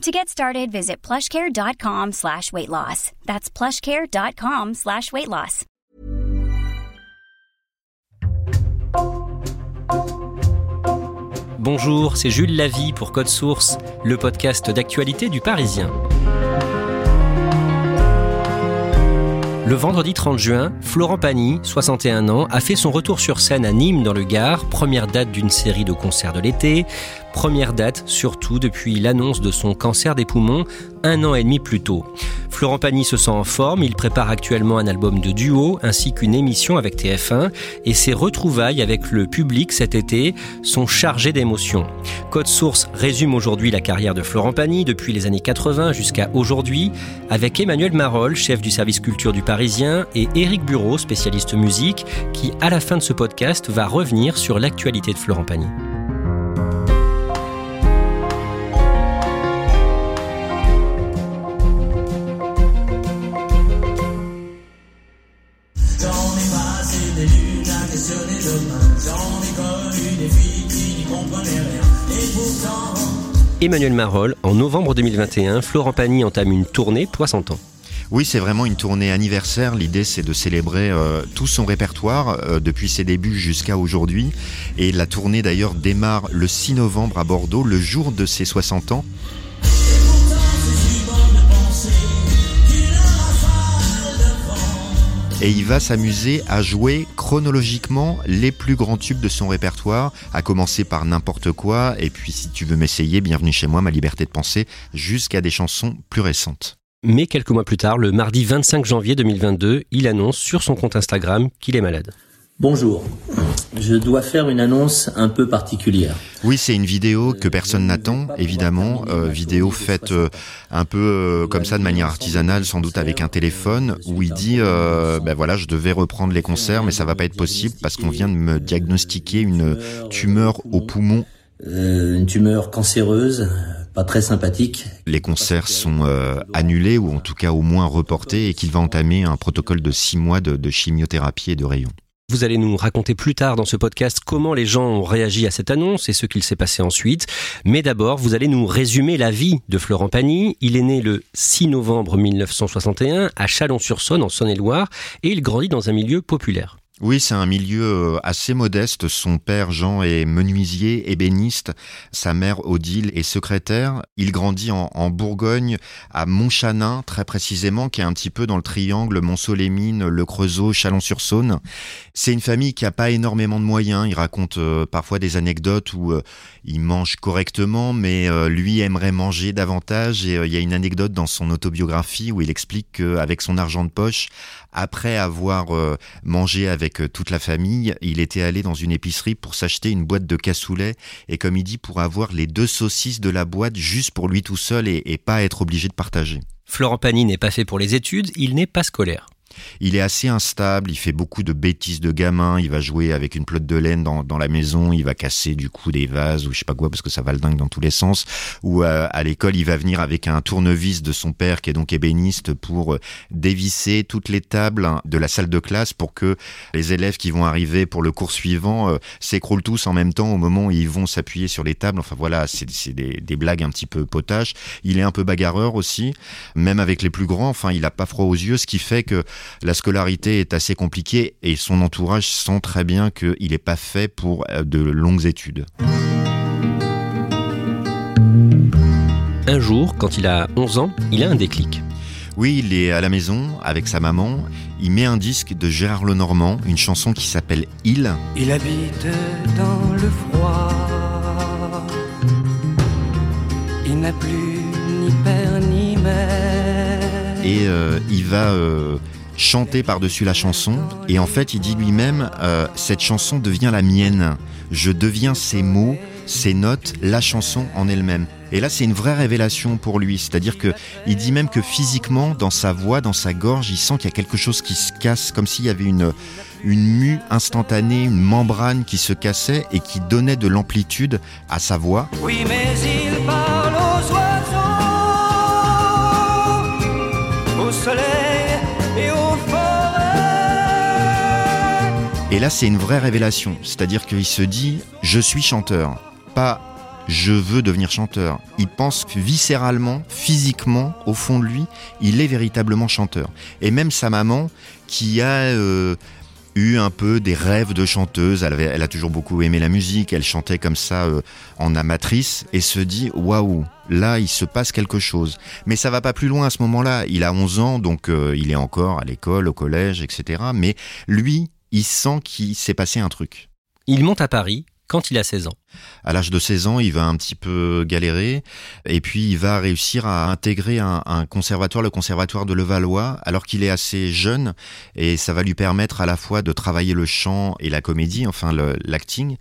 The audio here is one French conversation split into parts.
To get started, visit plushcare.com slash weight loss. That's plushcare.com slash weight loss. Bonjour, c'est Jules Lavie pour Code Source, le podcast d'actualité du Parisien. Le vendredi 30 juin, Florent Pagny, 61 ans, a fait son retour sur scène à Nîmes dans le Gard, première date d'une série de concerts de l'été. Première date, surtout depuis l'annonce de son cancer des poumons un an et demi plus tôt. Florent Pagny se sent en forme, il prépare actuellement un album de duo ainsi qu'une émission avec TF1 et ses retrouvailles avec le public cet été sont chargées d'émotions. Code Source résume aujourd'hui la carrière de Florent Pagny depuis les années 80 jusqu'à aujourd'hui avec Emmanuel Marolles, chef du service culture du Parisien et Éric Bureau, spécialiste musique, qui à la fin de ce podcast va revenir sur l'actualité de Florent Pagny. Emmanuel Marolles, en novembre 2021, Florent Pagny entame une tournée pour 60 ans. Oui, c'est vraiment une tournée anniversaire. L'idée, c'est de célébrer euh, tout son répertoire euh, depuis ses débuts jusqu'à aujourd'hui. Et la tournée, d'ailleurs, démarre le 6 novembre à Bordeaux, le jour de ses 60 ans. Et il va s'amuser à jouer chronologiquement les plus grands tubes de son répertoire, à commencer par n'importe quoi, et puis si tu veux m'essayer, bienvenue chez moi, ma liberté de penser, jusqu'à des chansons plus récentes. Mais quelques mois plus tard, le mardi 25 janvier 2022, il annonce sur son compte Instagram qu'il est malade. Bonjour, je dois faire une annonce un peu particulière. Oui, c'est une vidéo que personne n'attend, évidemment, euh, vidéo faite euh, un peu euh, comme ça de manière artisanale, sans doute avec un téléphone, où il dit, ben voilà, je devais reprendre les concerts, mais ça va pas être possible parce qu'on vient de me diagnostiquer une tumeur au poumon. une tumeur cancéreuse, pas très sympathique. Les concerts sont annulés ou en tout cas au moins reportés et qu'il va entamer un protocole de six mois de, de chimiothérapie et de rayons. Vous allez nous raconter plus tard dans ce podcast comment les gens ont réagi à cette annonce et ce qu'il s'est passé ensuite. Mais d'abord, vous allez nous résumer la vie de Florent Pagny. Il est né le 6 novembre 1961 à Chalon-sur-Saône en Saône-et-Loire et il grandit dans un milieu populaire. Oui, c'est un milieu euh, assez modeste. Son père Jean est menuisier, ébéniste. Sa mère Odile est secrétaire. Il grandit en, Bourgogne, à Montchanin très précisément, qui est un petit peu dans le triangle Mont-Solémine, Le Creusot, Chalon-sur-Saône. C'est une famille qui a pas énormément de moyens. Il raconte euh, parfois des anecdotes où euh, il mange correctement, mais lui aimerait manger davantage. Et il y a une anecdote dans son autobiographie où il explique qu'avec son argent de poche, après avoir mangé avec euh, toute la famille, il était allé dans une épicerie pour s'acheter une boîte de cassoulet et comme il dit pour avoir les deux saucisses de la boîte juste pour lui tout seul et, et pas être obligé de partager. Florent Pagny n'est pas fait pour les études, il n'est pas scolaire. Il est assez instable, il fait beaucoup de bêtises de gamin, il va jouer avec une pelote de laine dans, dans la maison, il va casser du coup des vases ou je sais pas quoi parce que ça va le dingue dans tous les sens. Ou euh, à l'école, il va venir avec un tournevis de son père qui est donc ébéniste pour euh, dévisser toutes les tables de la salle de classe pour que les élèves qui vont arriver pour le cours suivant euh, s'écroulent tous en même temps au moment où ils vont s'appuyer sur les tables. Enfin voilà, c'est des, des blagues un petit peu potaches. Il est un peu bagarreur aussi, même avec les plus grands. Enfin, il a pas froid aux yeux, ce qui fait que la scolarité est assez compliquée et son entourage sent très bien qu'il n'est pas fait pour euh, de longues études. Un jour, quand il a 11 ans, il a un déclic. Oui, il est à la maison avec sa maman. il met un disque de Gérard Lenormand, une chanson qui s'appelle Il. Il habite dans le froid. Il n'a plus ni père ni mère. Et euh, il va euh, chanter par-dessus la chanson. Et en fait, il dit lui-même, euh, cette chanson devient la mienne. Je deviens ses mots, ses notes, la chanson en elle-même. Et là, c'est une vraie révélation pour lui. C'est-à-dire que il dit même que physiquement, dans sa voix, dans sa gorge, il sent qu'il y a quelque chose qui se casse, comme s'il y avait une, une mue instantanée, une membrane qui se cassait et qui donnait de l'amplitude à sa voix. Oui, mais il parle aux Et là, c'est une vraie révélation. C'est-à-dire qu'il se dit, je suis chanteur. Pas je veux devenir chanteur. Il pense viscéralement, physiquement, au fond de lui, il est véritablement chanteur. Et même sa maman, qui a euh, eu un peu des rêves de chanteuse, elle, a toujours beaucoup aimé la musique, elle chantait comme ça euh, en amatrice, et se dit, waouh, là, il se passe quelque chose. Mais ça va pas plus loin à ce moment-là. Il a 11 ans, donc euh, il est encore à l'école, au collège, etc. Mais lui, il sent qu'il s'est passé un truc. Il monte à Paris quand il a 16 ans. À l'âge de 16 ans, il va un petit peu galérer et puis il va réussir à intégrer un, conservatoire, le conservatoire de Levallois, alors qu'il est assez jeune et ça va lui permettre à la fois de travailler le chant et la comédie, enfin l'acting.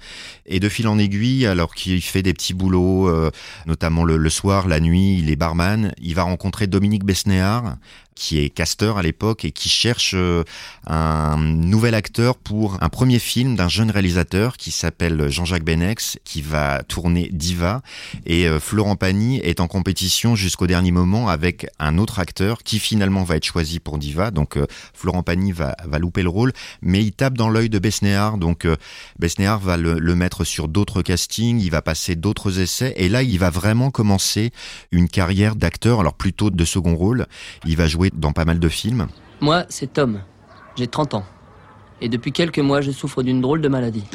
Et de fil en aiguille, alors qu'il fait des petits boulots, euh, notamment le, le soir, la nuit, il est barman, il va rencontrer Dominique Besnéard, qui est casteur à l'époque et qui cherche euh, un nouvel acteur pour un premier film d'un jeune réalisateur qui s'appelle Jean-Jacques Benex, qui va tourner Diva. Et euh, Florent Pagny est en compétition jusqu'au dernier moment avec un autre acteur qui finalement va être choisi pour Diva. Donc euh, Florent Pagny va, louper le rôle, mais il tape dans l'œil de Besnéard. Donc euh, Besnéard va le, le mettre sur d'autres castings, il va passer d'autres essais. Et là, il va vraiment commencer une carrière d'acteur, alors plutôt de second rôle. Il va jouer dans pas mal de films. Moi, c'est Tom. J'ai 30 ans. Et depuis quelques mois, je souffre d'une drôle de maladie.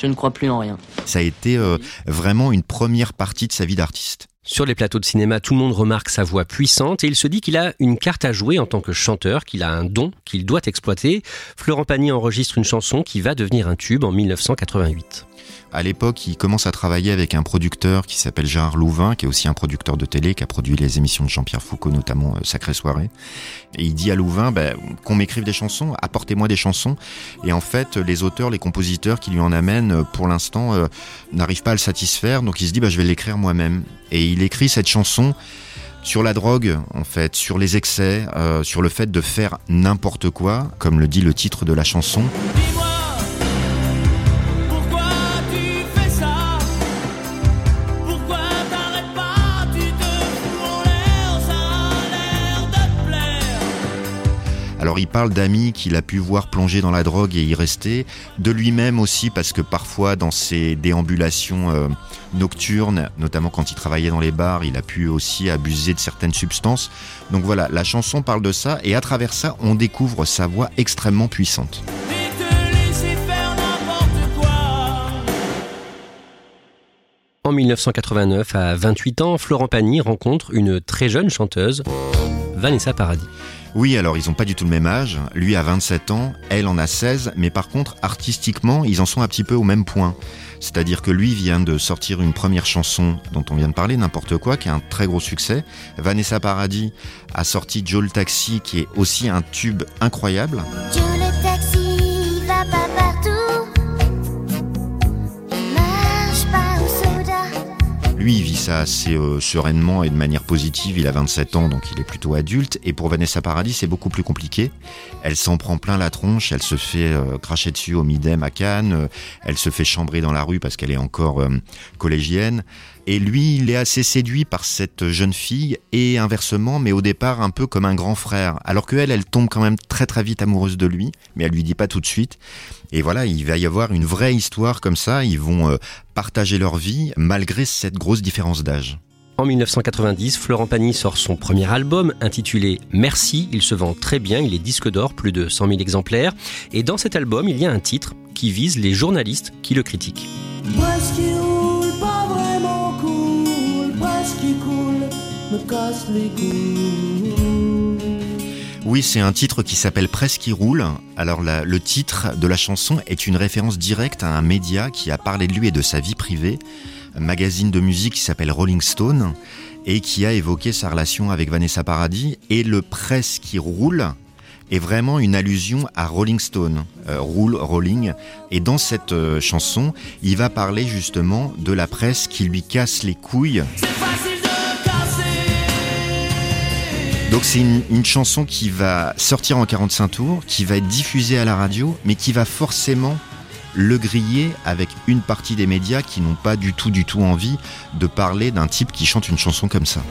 Je ne crois plus en rien. Ça a été euh, vraiment une première partie de sa vie d'artiste. Sur les plateaux de cinéma, tout le monde remarque sa voix puissante et il se dit qu'il a une carte à jouer en tant que chanteur, qu'il a un don qu'il doit exploiter. Florent Pagny enregistre une chanson qui va devenir un tube en 1988. À l'époque, il commence à travailler avec un producteur qui s'appelle Gérard Louvain, qui est aussi un producteur de télé, qui a produit les émissions de Jean-Pierre Foucault, notamment euh, Sacrée Soirée. Et il dit à Louvain ben, qu'on m'écrive des chansons, apportez-moi des chansons. Et en fait, les auteurs, les compositeurs qui lui en amènent, euh, pour l'instant, euh, n'arrivent pas à le satisfaire. Donc il se dit, ben, je vais l'écrire moi-même. Et il écrit cette chanson sur la drogue, en fait, sur les excès, euh, sur le fait de faire n'importe quoi, comme le dit le titre de la chanson. Alors il parle d'amis qu'il a pu voir plonger dans la drogue et y rester, de lui-même aussi parce que parfois dans ses déambulations euh, nocturnes, notamment quand il travaillait dans les bars, il a pu aussi abuser de certaines substances. Donc voilà, la chanson parle de ça et à travers ça, on découvre sa voix extrêmement puissante. En 1989, à 28 ans, Florent Pagny rencontre une très jeune chanteuse, Vanessa Paradis. Oui, alors ils ont pas du tout le même âge. Lui a 27 ans, elle en a 16, mais par contre, artistiquement, ils en sont un petit peu au même point. C'est-à-dire que lui vient de sortir une première chanson dont on vient de parler, n'importe quoi, qui a un très gros succès. Vanessa Paradis a sorti Joe le Taxi, qui est aussi un tube incroyable. Lui, il vit ça assez euh, sereinement et de manière positive. Il a 27 ans, donc il est plutôt adulte. Et pour Vanessa Paradis, c'est beaucoup plus compliqué. Elle s'en prend plein la tronche. Elle se fait euh, cracher dessus au Midem à Cannes. Euh, elle se fait chambrer dans la rue parce qu'elle est encore collégienne. Et lui, il est assez séduit par cette jeune fille et inversement, mais au départ un peu comme un grand frère. Alors que elle, tombe quand même très très vite amoureuse de lui, mais elle lui dit pas tout de suite. Et voilà, il va y avoir une vraie histoire comme ça. Ils vont euh, partager leur vie malgré cette grosse différence d'âge. En 1990, Florent Pagny sort son premier album intitulé Merci. Il se vend très bien, il est disque d'or, plus de 100 000 exemplaires. Et dans cet album, il y a un titre qui vise les journalistes qui le critiquent. Me casse les couilles. Oui, c'est un titre qui s'appelle Presque qui roule. Alors la- le titre de la chanson est une référence directe à un média qui a parlé de lui et de sa vie privée, un magazine de musique qui s'appelle Rolling Stone et qui a évoqué sa relation avec Vanessa Paradis. Et le Presque qui roule est vraiment une allusion à Rolling Stone, euh, Roule, Rolling. Et dans cette euh, chanson, il va parler justement de la presse qui lui casse les couilles C'est facile. Donc c'est une, chanson qui va sortir en 45 tours, qui va être diffusée à la radio, mais qui va forcément le griller avec une partie des médias qui n'ont pas du tout du tout envie de parler d'un type qui chante une chanson comme ça.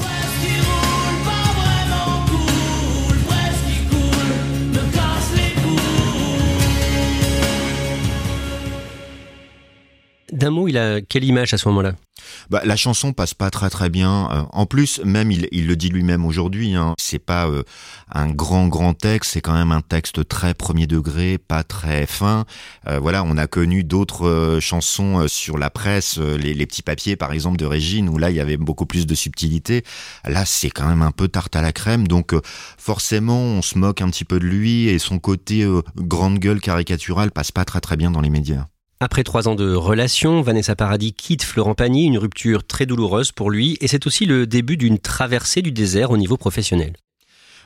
D'un mot, il a quelle image à ce moment-là? Bah, la chanson passe pas très très bien. Euh, en plus, même il, le dit lui-même aujourd'hui, hein, c'est pas euh, un grand grand texte, c'est quand même un texte très premier degré, pas très fin. Euh, voilà, on a connu d'autres chansons sur la presse, les, les petits papiers par exemple de Régine, où là il y avait beaucoup plus de subtilité. Là, c'est quand même un peu tarte à la crème, donc forcément on se moque un petit peu de lui et son côté grande gueule caricaturale passe pas très très bien dans les médias. Après trois ans de relation, Vanessa Paradis quitte Florent Pagny, une rupture très douloureuse pour lui, et c'est aussi le début d'une traversée du désert au niveau professionnel.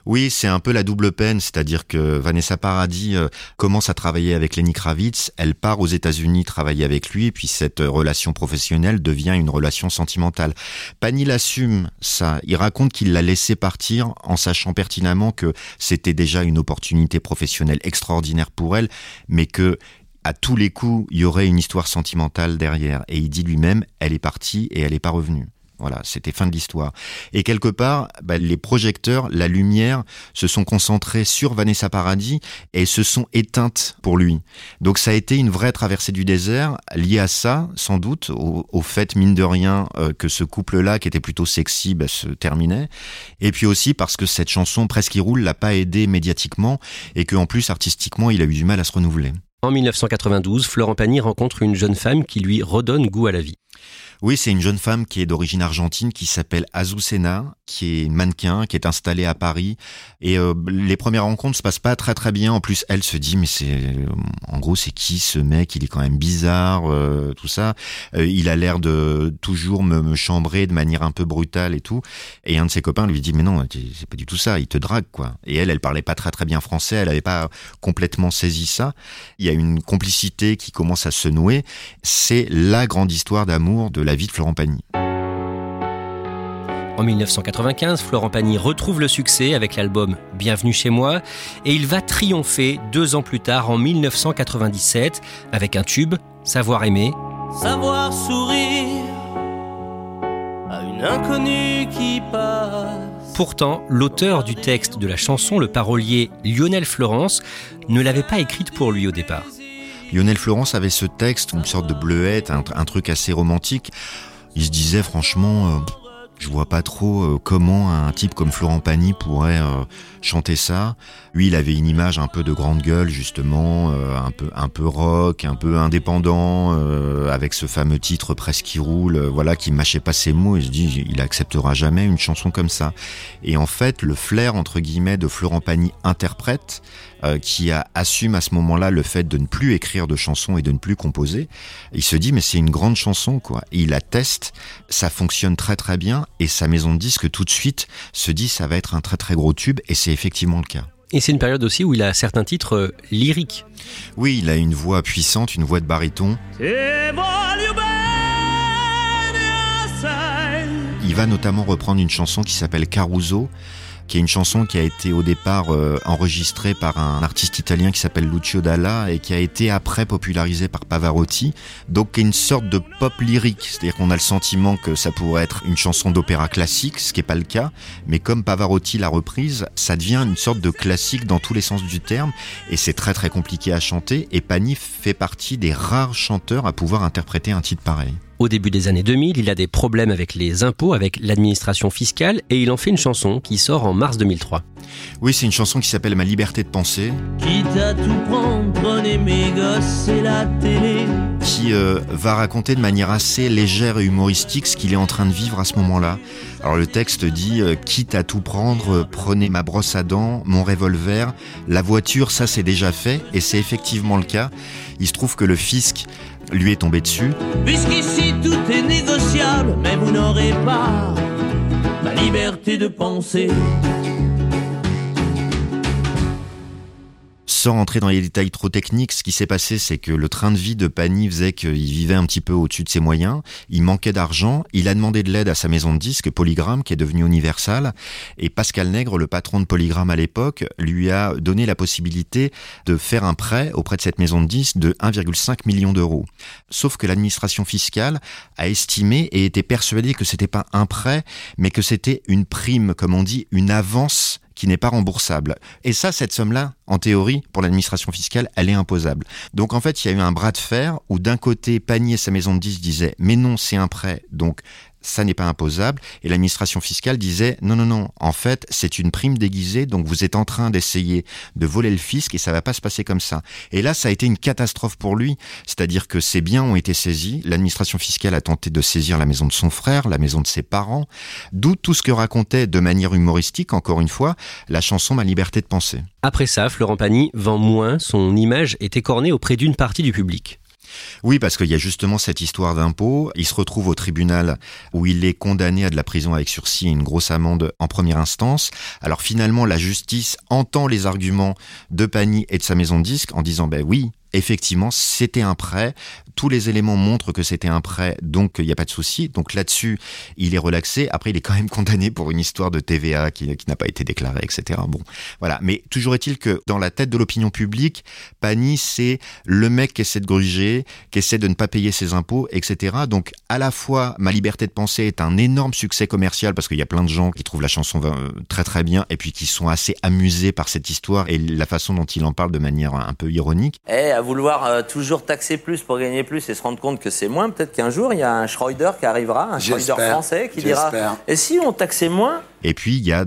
Oui, c'est un peu la double peine, c'est-à-dire que Vanessa Paradis euh, commence à travailler avec Lenny Kravitz, elle part aux États-Unis travailler avec lui, et puis cette euh, relation professionnelle devient une relation sentimentale. Pagny l'assume ça, il raconte qu'il l'a laissé partir en sachant pertinemment que c'était déjà une opportunité professionnelle extraordinaire pour elle, mais que à tous les coups, il y aurait une histoire sentimentale derrière. Et il dit lui-même, elle est partie et elle n'est pas revenue. Voilà, c'était fin de l'histoire. Et quelque part, bah, les projecteurs, la lumière, se sont concentrés sur Vanessa Paradis et se sont éteintes pour lui. Donc ça a été une vraie traversée du désert, liée à ça, sans doute, au, au fait, mine de rien, euh, que ce couple-là, qui était plutôt sexy, bah, se terminait. Et puis aussi parce que cette chanson, Presque qui roule, l'a pas aidé médiatiquement et qu'en plus, artistiquement, il a eu du mal à se renouveler. En 1992, Florent Pagny rencontre une jeune femme qui lui redonne goût à la vie. Oui, c'est une jeune femme qui est d'origine argentine qui s'appelle Azucena, qui est mannequin, qui est installée à Paris. Et euh, les premières rencontres se passent pas très très bien. En plus, elle se dit mais c'est, en gros, c'est qui ce mec? Il est quand même bizarre, euh, tout ça. Euh, il a l'air de toujours me, me chambrer de manière un peu brutale et tout. Et un de ses copains lui dit mais non, c'est pas du tout ça. Il te drague quoi. Et elle, elle parlait pas très très bien français. Elle avait pas complètement saisi ça. Il y a une complicité qui commence à se nouer. C'est la grande histoire d'amour de la vie de Florent Pagny. En 1995, Florent Pagny retrouve le succès avec l'album Bienvenue chez moi et il va triompher deux ans plus tard en 1997 avec un tube, Savoir aimer. Savoir sourire à une inconnue qui passe. Pourtant, l'auteur du texte de la chanson, le parolier Lionel Florence, ne l'avait pas écrite pour lui au départ. Lionel Florence avait ce texte, une sorte de bleuette, un, truc assez romantique. Il se disait franchement, euh, je vois pas trop euh, comment un type comme Florent Pagny pourrait euh, chanter ça. Lui, il avait une image un peu de grande gueule justement, un peu un peu rock, un peu indépendant, avec ce fameux titre presque qui roule, voilà, qui mâchait pas ses mots. Il se dit, il acceptera jamais une chanson comme ça. Et en fait, le flair entre guillemets de Florent Pagny interprète, euh, qui a, assume à ce moment-là le fait de ne plus écrire de chansons et de ne plus composer, il se dit mais c'est une grande chanson quoi. Et il la teste, ça fonctionne très très bien et sa maison de disques tout de suite se dit ça va être un très très gros tube et c'est effectivement le cas. Et c'est une période aussi où il a certains titres euh, lyriques. Oui, il a une voix puissante, une voix de baryton. Il va notamment reprendre une chanson qui s'appelle Caruso, qui est une chanson qui a été au départ euh, enregistrée par un artiste italien qui s'appelle Lucio Dalla et qui a été après popularisée par Pavarotti. Donc une sorte de pop lyrique, c'est-à-dire qu'on a le sentiment que ça pourrait être une chanson d'opéra classique, ce qui n'est pas le cas, mais comme Pavarotti l'a reprise, ça devient une sorte de classique dans tous les sens du terme et c'est très très compliqué à chanter et Pani fait partie des rares chanteurs à pouvoir interpréter un titre pareil. Au début des années 2000, il a des problèmes avec les impôts, avec l'administration fiscale, et il en fait une chanson qui sort en mars 2003. Oui, c'est une chanson qui s'appelle Ma liberté de penser, Quitte à tout prendre, prenez mes gosses et la télé. qui euh, va raconter de manière assez légère et humoristique ce qu'il est en train de vivre à ce moment-là. Alors le texte dit euh, quitte à tout prendre, euh, prenez ma brosse à dents, mon revolver, la voiture, ça c'est déjà fait et c'est effectivement le cas. Il se trouve que le fisc lui est tombé dessus. Puisqu'ici tout est négociable, mais vous n'aurez pas ma liberté de penser. Sans rentrer dans les détails trop techniques, ce qui s'est passé, c'est que le train de vie de Pani faisait qu'il vivait un petit peu au-dessus de ses moyens. Il manquait d'argent. Il a demandé de l'aide à sa maison de disques, Polygram, qui est devenue Universal. Et Pascal Nègre, le patron de Polygram à l'époque, lui a donné la possibilité de faire un prêt auprès de cette maison de disques de 1,5 million d'euros. Sauf que l'administration fiscale a estimé et était persuadée que c'était pas un prêt, mais que c'était une prime, comme on dit, une avance qui n'est pas remboursable. Et ça, cette somme-là, en théorie, pour l'administration fiscale, elle est imposable. Donc en fait, il y a eu un bras de fer où d'un côté, Panier sa maison de 10 disaient mais non, c'est un prêt, donc ça n'est pas imposable. Et l'administration fiscale disait non, non, non, en fait, c'est une prime déguisée, donc vous êtes en train d'essayer de voler le fisc et ça va pas se passer comme ça. Et là, ça a été une catastrophe pour lui. C'est-à-dire que ses biens ont été saisis. L'administration fiscale a tenté de saisir la maison de son frère, la maison de ses parents. D'où tout ce que racontait de manière humoristique, encore une fois, la chanson Ma liberté de penser. Après ça, Florent Pagny vend moins, son image est écornée auprès d'une partie du public. Oui, parce qu'il y a justement cette histoire d'impôt. Il se retrouve au tribunal où il est condamné à de la prison avec sursis et une grosse amende en première instance. Alors finalement, la justice entend les arguments de Pani et de sa maison de disques en disant, ben oui, effectivement, c'était un prêt. Tous les éléments montrent que c'était un prêt, donc il n'y a pas de souci. Donc là-dessus, il est relaxé. Après, il est quand même condamné pour une histoire de TVA qui, n'a pas été déclarée, etc. Bon, voilà. Mais toujours est-il que dans la tête de l'opinion publique, Pani, c'est le mec qui essaie de gruger, qui essaie de ne pas payer ses impôts, etc. Donc à la fois, Ma liberté de penser est un énorme succès commercial parce qu'il y a plein de gens qui trouvent la chanson euh, très très bien et puis qui sont assez amusés par cette histoire et la façon dont il en parle de manière un peu ironique. Eh, à vouloir euh, toujours taxer plus pour gagner plus et se rendre compte que c'est moins, peut-être qu'un jour, il y a un Schroeder qui arrivera, un Schroeder français, qui dira. Et si on taxait moins? Et puis il y a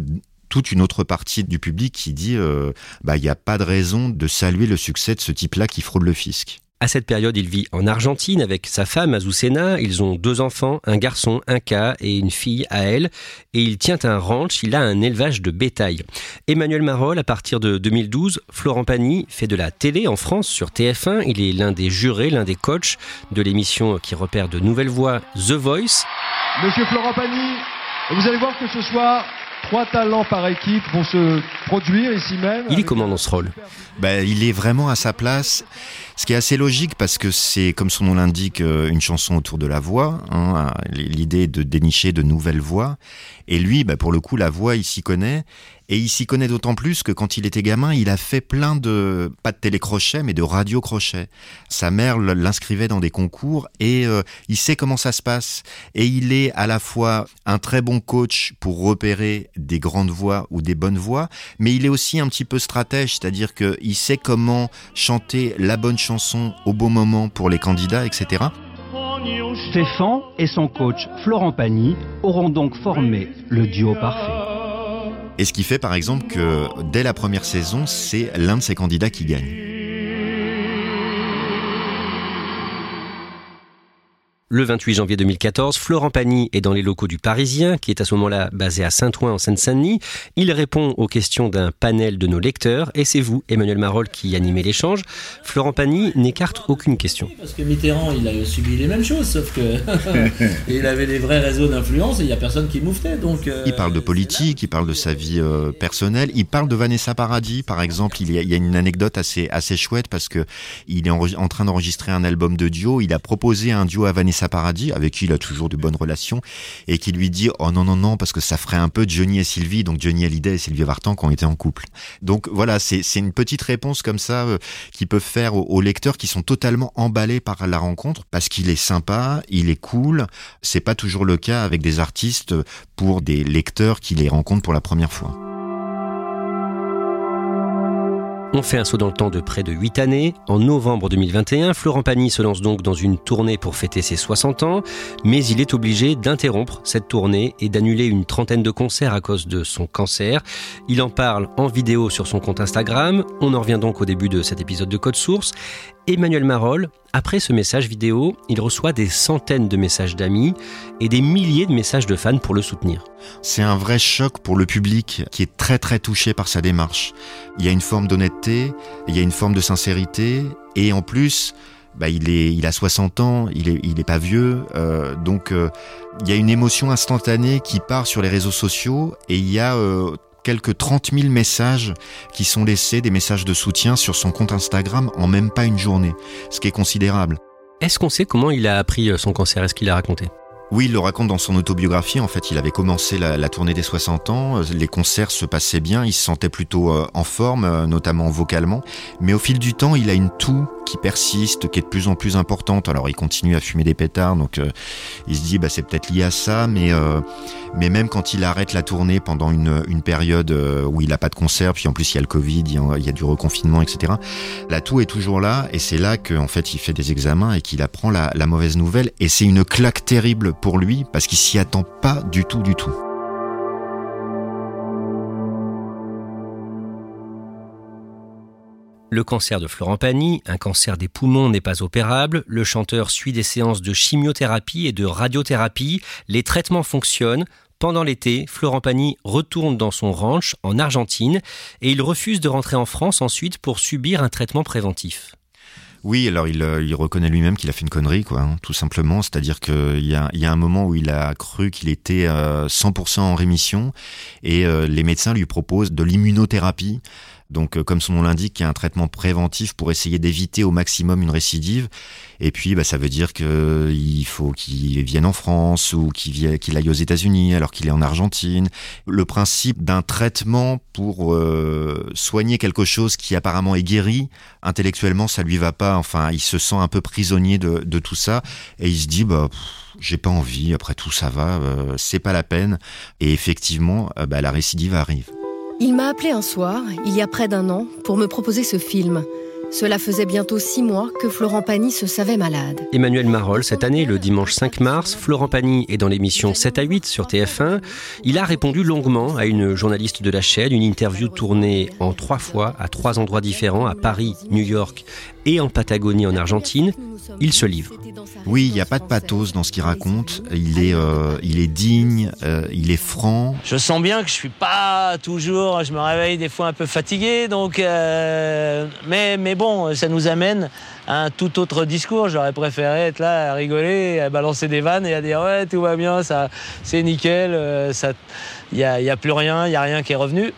toute une autre partie du public qui dit euh, bah il n'y a pas de raison de saluer le succès de ce type-là qui fraude le fisc. À cette période, il vit en Argentine avec sa femme Azucena. Ils ont deux enfants, un garçon, un cas et une fille à elle. Et il tient un ranch, il a un élevage de bétail. Emmanuel Marolles, à partir de 2012, Florent Pagny fait de la télé en France sur TF1. Il est l'un des jurés, l'un des coachs de l'émission qui repère de nouvelles voix The Voice. Monsieur Florent Pagny, vous allez voir que ce soir, trois talents par équipe vont se produire ici même. Il y comment dans ce rôle? Bah, il est vraiment à sa place. Ce qui est assez logique parce que c'est, comme son nom l'indique, euh, une chanson autour de la voix. hein, L'idée de dénicher de nouvelles voix. Et lui, bah, pour le coup, la voix, il s'y connaît. Et il s'y connaît d'autant plus que quand il était gamin, il a fait plein de, pas de télécrochet, mais de radio-crochet. Sa mère l'inscrivait dans des concours et euh, il sait comment ça se passe. Et il est à la fois un très bon coach pour repérer des grandes voix ou des bonnes voix, mais il est aussi un petit peu stratège, c'est-à-dire qu'il sait comment chanter la bonne chanson au bon moment pour les candidats, etc. Stéphane et son coach Florent Pagny auront donc formé le duo parfait. Et ce qui fait par exemple que dès la première saison, c'est l'un de ces candidats qui gagne. Le 28 janvier 2014, Florent Pagny est dans les locaux du Parisien, qui est à ce moment-là basé à Saint-Ouen en Seine-Saint-Denis. Il répond aux questions d'un panel de nos lecteurs et c'est vous, Emmanuel Marolles, qui animez l'échange. Florent Pagny n'écarte aucune question. Parce que Mitterrand, il a subi les mêmes choses, sauf que il avait des vrais réseaux d'influence et il n'y a personne qui mouftait. Donc, euh, Il parle de politique, il parle de sa vie euh, personnelle, il parle de Vanessa Paradis, par exemple. Il y a, il y a une anecdote assez assez chouette parce que il est en, en train d'enregistrer un album de duo. Il a proposé un duo à Vanessa Paradis, avec qui il a toujours de bonnes relations, et qui lui dit oh non non non parce que ça ferait un peu Johnny et Sylvie, donc Johnny Hallyday et Sylvie Vartan qui ont été en couple. Donc voilà, c'est une petite réponse comme ça euh, qui peuvent faire aux, aux lecteurs qui sont totalement emballés par la rencontre parce qu'il est sympa, il est cool. C'est pas toujours le cas avec des artistes pour des lecteurs qui les rencontrent pour la première fois. On fait un saut dans le temps de près de 8 années. En novembre 2021, Florent Pagny se lance donc dans une tournée pour fêter ses 60 ans, mais il est obligé d'interrompre cette tournée et d'annuler une trentaine de concerts à cause de son cancer. Il en parle en vidéo sur son compte Instagram. On en revient donc au début de cet épisode de Code Source. Emmanuel Marolles, après ce message vidéo, il reçoit des centaines de messages d'amis et des milliers de messages de fans pour le soutenir. C'est un vrai choc pour le public qui est très très touché par sa démarche. Il y a une forme d'honnêteté, il y a une forme de sincérité et en plus, bah, il, a 60 ans, il est, il est pas vieux, euh, donc euh, il y a une émotion instantanée qui part sur les réseaux sociaux et il y a euh, quelques 30 000 messages qui sont laissés, des messages de soutien sur son compte Instagram en même pas une journée, ce qui est considérable. Est-ce qu'on sait comment il a appris euh, son cancer? Est-ce qu'il a raconté? Oui, il le raconte dans son autobiographie. En fait, il avait commencé la, la tournée des 60 ans. euh, Les concerts se passaient bien. Il se sentait plutôt euh, en forme, notamment vocalement. Mais au fil du temps, il a une toux qui persiste, qui est de plus en plus importante. Alors, il continue à fumer des pétards. Donc, euh, il se dit, bah, c'est peut-être lié à ça. Mais, euh, mais même quand il arrête la tournée pendant une, une période euh, où il n'a pas de concert, puis en plus, il y a le Covid, il y a, il y a du reconfinement, etc. La toux est toujours là. Et c'est là qu'en fait, il fait des examens et qu'il apprend la, la mauvaise nouvelle. Et c'est une claque terrible pour lui parce qu'il s'y attend pas du tout, du tout. Le cancer de Florent Pagny, un cancer des poumons n'est pas opérable. Le chanteur suit des séances de chimiothérapie et de radiothérapie. Les traitements fonctionnent. Pendant l'été, Florent Pagny retourne dans son ranch en Argentine et il refuse de rentrer en France ensuite pour subir un traitement préventif. Oui, alors il, euh, reconnaît lui-même qu'il a fait une connerie, quoi, hein, tout simplement. C'est-à-dire qu'il y a, un moment où il a cru qu'il était euh, 100% en rémission et euh, les médecins lui proposent de l'immunothérapie. Donc, euh, comme son nom l'indique, il y a un traitement préventif pour essayer d'éviter au maximum une récidive. Et puis, bah, ça veut dire que il faut qu'il vienne en France ou qu'il qu'il aille aux États-Unis alors qu'il est en Argentine. Le principe d'un traitement pour euh, soigner quelque chose qui apparemment est guéri, intellectuellement, ça lui va pas. Enfin, il se sent un peu prisonnier de, tout ça et il se dit, bah. j'ai pas envie, après tout ça va, euh, c'est pas la peine. Et effectivement, euh, bah, la récidive arrive. Il m'a appelé un soir, il y a près d'un an, pour me proposer ce film. Cela faisait bientôt six mois que Florent Pagny se savait malade. Emmanuel Marolles, cette année, le dimanche 5 mars, Florent Pagny est dans l'émission 7 à 8 sur TF1. Il a répondu longuement à une journaliste de la chaîne, une interview tournée en trois fois à trois endroits différents, à Paris, New York et en Patagonie en Argentine. Il se livre. Oui, il n'y a pas de pathos dans ce qu'il raconte. Il est, euh, il est digne, euh, il est franc. Je sens bien que je suis pas toujours. Je me réveille des fois un peu fatigué, donc. euh, mais, mais bon, ça nous amène à un tout autre discours. J'aurais préféré être là à rigoler, à balancer des vannes et à dire ouais tout va bien, ça, c'est nickel, euh, ça, il y a, il y a plus rien, il y a rien qui est revenu.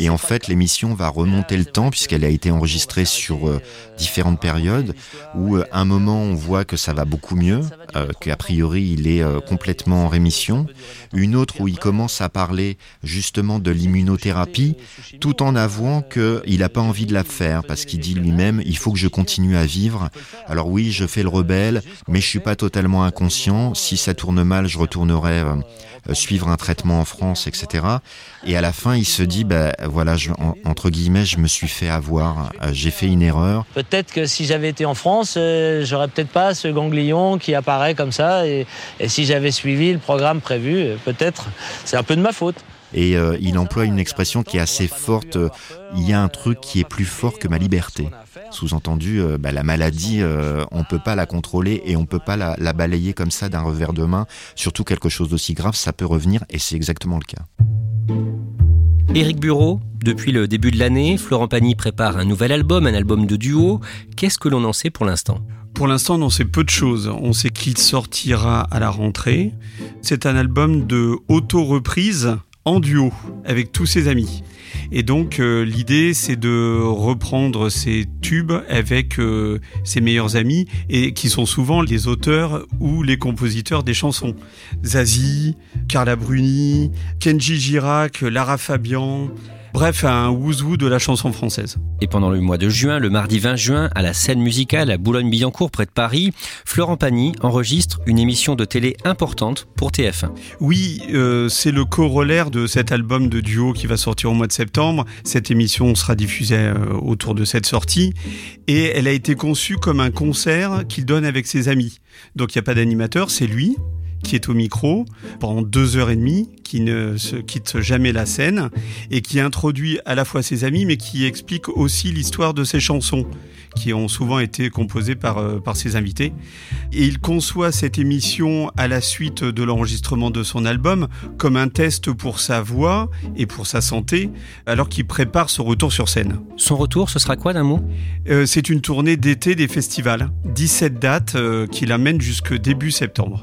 Et en fait, l'émission va remonter le temps puisqu'elle a été enregistrée sur euh, différentes périodes où euh, un moment on voit que ça va beaucoup mieux, euh, qu'a priori il est euh, complètement en rémission, une autre où il commence à parler justement de l'immunothérapie tout en avouant qu'il n'a pas envie de la faire parce qu'il dit lui-même il faut que je continue à vivre. Alors oui, je fais le rebelle, mais je suis pas totalement inconscient. Si ça tourne mal, je retournerai suivre un traitement en France, etc. Et à la fin, il se dit, bah, voilà, entre guillemets, je me suis fait avoir, j'ai fait une erreur. Peut-être que si j'avais été en France, euh, j'aurais peut-être pas ce ganglion qui apparaît comme ça. Et, si j'avais suivi le programme prévu, euh, peut-être, c'est un peu de ma faute. Et euh, il emploie une expression qui est assez forte. il y a un truc qui est plus fort que ma liberté. Sous-entendu, bah, la maladie, on peut pas la contrôler et on peut pas la balayer comme ça d'un revers de main. Surtout quelque chose d'aussi grave, ça peut revenir et c'est exactement le cas. Éric Bureau, depuis le début de l'année, Florent Pagny prépare un nouvel album, un album de duo. Qu'est-ce que l'on en sait pour l'instant? Pour l'instant, on en sait peu de choses. On sait qu'il sortira à la rentrée. C'est un album de auto-reprise duo avec tous ses amis. Et donc euh, l'idée c'est de reprendre ces tubes avec euh, ses meilleurs amis et qui sont souvent les auteurs ou les compositeurs des chansons. Zazie, Carla Bruni, Kenji Girac, Lara Fabian, Bref, un wouzou de la chanson française. Et pendant le mois de juin, le mardi 20 juin, à la scène musicale à Boulogne-Billancourt, près de Paris, Florent Pagny enregistre une émission de télé importante pour TF1. Oui, euh, c'est le corollaire de cet album de duo qui va sortir au mois de septembre. Cette émission sera diffusée euh, autour de cette sortie et elle a été conçue comme un concert qu'il donne avec ses amis. Donc il n'y a pas d'animateur, c'est lui qui est au micro pendant deux heures et demie, qui ne se quitte jamais la scène et qui introduit à la fois ses amis, mais qui explique aussi l'histoire de ses chansons, qui ont souvent été composées par, euh, par ses invités. Et il conçoit cette émission à la suite de l'enregistrement de son album comme un test pour sa voix et pour sa santé, alors qu'il prépare son retour sur scène. Son retour, ce sera quoi d'un mot? Euh, C'est une tournée d'été des festivals, 17 dates euh, qui l'amènent jusque début septembre.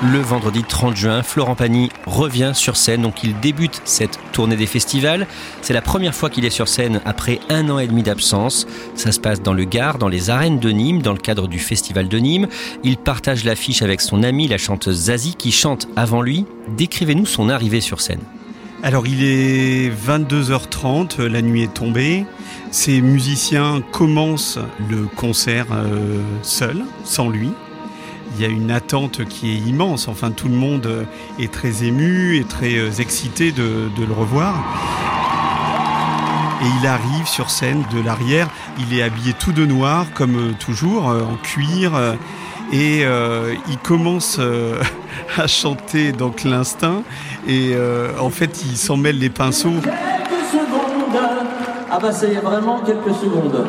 Le vendredi 30 juin, Florent Pagny revient sur scène, donc il débute cette tournée des festivals. C'est la première fois qu'il est sur scène après un an et demi d'absence. Ça se passe dans le Gard, dans les arènes de Nîmes, dans le cadre du festival de Nîmes. Il partage l'affiche avec son amie, la chanteuse Zazie, qui chante avant lui. Décrivez-nous son arrivée sur scène. Alors il est 22h30, la nuit est tombée. Ces musiciens commencent le concert euh, seul, sans lui. Il y a une attente qui est immense. Enfin, tout le monde est très ému et très euh, excité de, de le revoir. Et il arrive sur scène de l'arrière. Il est habillé tout de noir, comme euh, toujours, euh, en cuir. Et euh, il commence euh, à chanter donc l'instinct. Et euh, en fait, il s'en mêle les pinceaux. Quelques secondes. Ah bah c'est vraiment quelques secondes.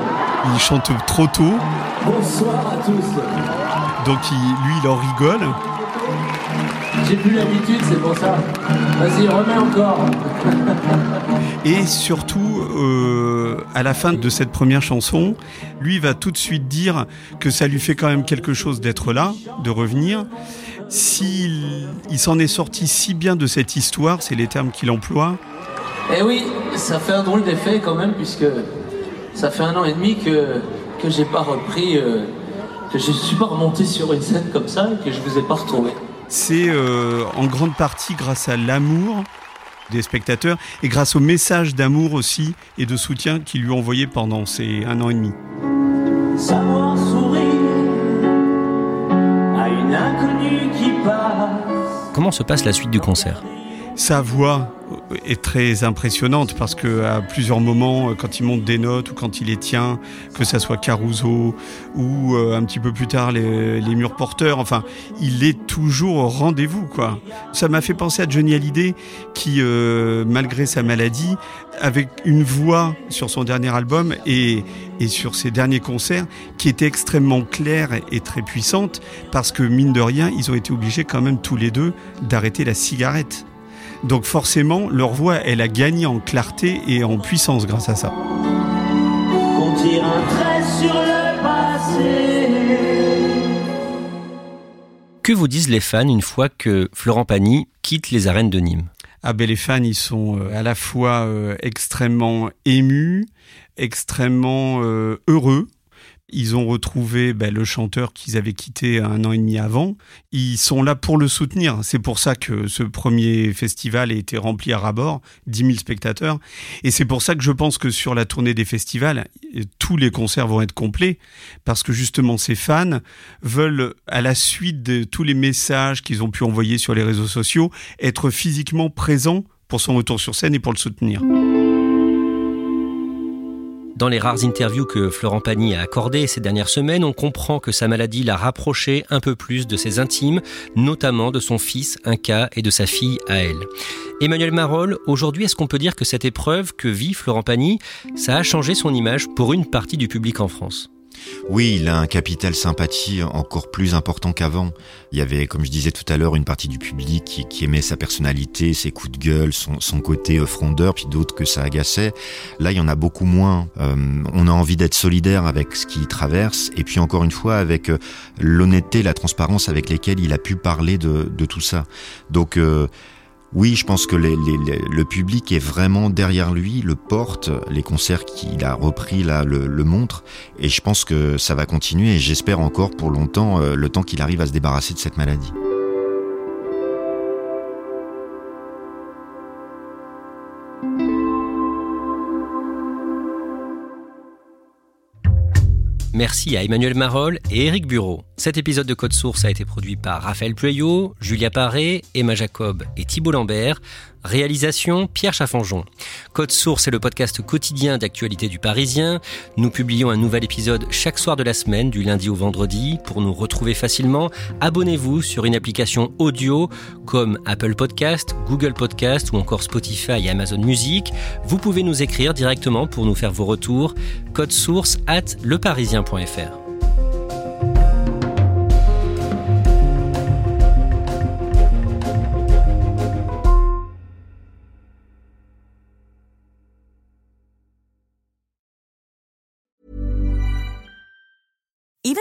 Il chante trop tôt. Bonsoir à tous. Donc il- lui, il en rigole. J'ai plus l'habitude, c'est pour ça. Vas-y, remets encore. Et surtout, euh, à la fin de cette première chanson, lui va tout de suite dire que ça lui fait quand même quelque chose d'être là, de revenir. S'il il s'en est sorti si bien de cette histoire, c'est les termes qu'il emploie, Eh oui, ça fait un drôle d'effet quand même, puisque ça fait un an et demi que, que j'ai pas repris, euh, que je suis pas remonté sur une scène comme ça et que je vous ai pas retrouvé. c'est euh, en grande partie grâce à l'amour des spectateurs et grâce au message d'amour aussi et de soutien qu'il lui a envoyé pendant ces un an et demi. Savoir sourire à une inconnue qui passe. Comment se passe la suite du concert? Sa voix est très impressionnante parce que à plusieurs moments, quand il monte des notes ou quand il les tient, que ça soit Caruso ou euh, un petit peu plus tard les, les murs porteurs, enfin, il est toujours au rendez-vous, quoi. Ça m'a fait penser à Johnny Hallyday qui, euh, malgré sa maladie, avec une voix sur son dernier album et, et sur ses derniers concerts qui était extrêmement claire et très puissante parce que mine de rien, ils ont été obligés quand même tous les deux d'arrêter la cigarette. Donc forcément, leur voix, elle a gagné en clarté et en puissance grâce à ça. Qu'on tire un trait sur le passé. Que vous disent les fans une fois que Florent Pagny quitte les arènes de Nîmes? Ah ben les fans, ils sont euh, à la fois euh, extrêmement émus, extrêmement euh, heureux. Ils ont retrouvé ben, le chanteur qu'ils avaient quitté un an et demi avant. Ils sont là pour le soutenir. C'est pour ça que ce premier festival a été rempli à ras-bord, 10 000 spectateurs. Et c'est pour ça que je pense que sur la tournée des festivals, tous les concerts vont être complets, parce que justement ces fans veulent, à la suite de tous les messages qu'ils ont pu envoyer sur les réseaux sociaux, être physiquement présents pour son retour sur scène et pour le soutenir. Dans les rares interviews que Florent Pagny a accordées ces dernières semaines, on comprend que sa maladie l'a rapproché un peu plus de ses intimes, notamment de son fils Inca et de sa fille Aël. Emmanuel Marolles, aujourd'hui, est-ce qu'on peut dire que cette épreuve que vit Florent Pagny, ça a changé son image pour une partie du public en France? Oui, il a un capital sympathie encore plus important qu'avant. Il y avait, comme je disais tout à l'heure, une partie du public qui, qui aimait sa personnalité, ses coups de gueule, son, son côté euh, frondeur, puis d'autres que ça agaçait. Là, il y en a beaucoup moins. Euh, on a envie d'être solidaire avec ce qu'il traverse, et puis encore une fois, avec euh, l'honnêteté, la transparence avec lesquelles il a pu parler de, de tout ça. Donc, euh, oui, je pense que le public est vraiment derrière lui, le porte, les concerts qu'il a repris là le, le montrent, et je pense que ça va continuer, et j'espère encore pour longtemps, euh, le temps qu'il arrive à se débarrasser de cette maladie. Merci à Emmanuel Marol et Éric Bureau. Cet épisode de Code Source a été produit par Raphaël Pueyo, Julia Paré, Emma Jacob et Thibault Lambert. Réalisation Pierre Chaffanjon. Code Source est le podcast quotidien d'actualité du Parisien. Nous publions un nouvel épisode chaque soir de la semaine, du lundi au vendredi. Pour nous retrouver facilement, abonnez-vous sur une application audio comme Apple Podcast, Google Podcast ou encore Spotify et Amazon Music. Vous pouvez nous écrire directement pour nous faire vos retours. Code Source at leparisien.fr.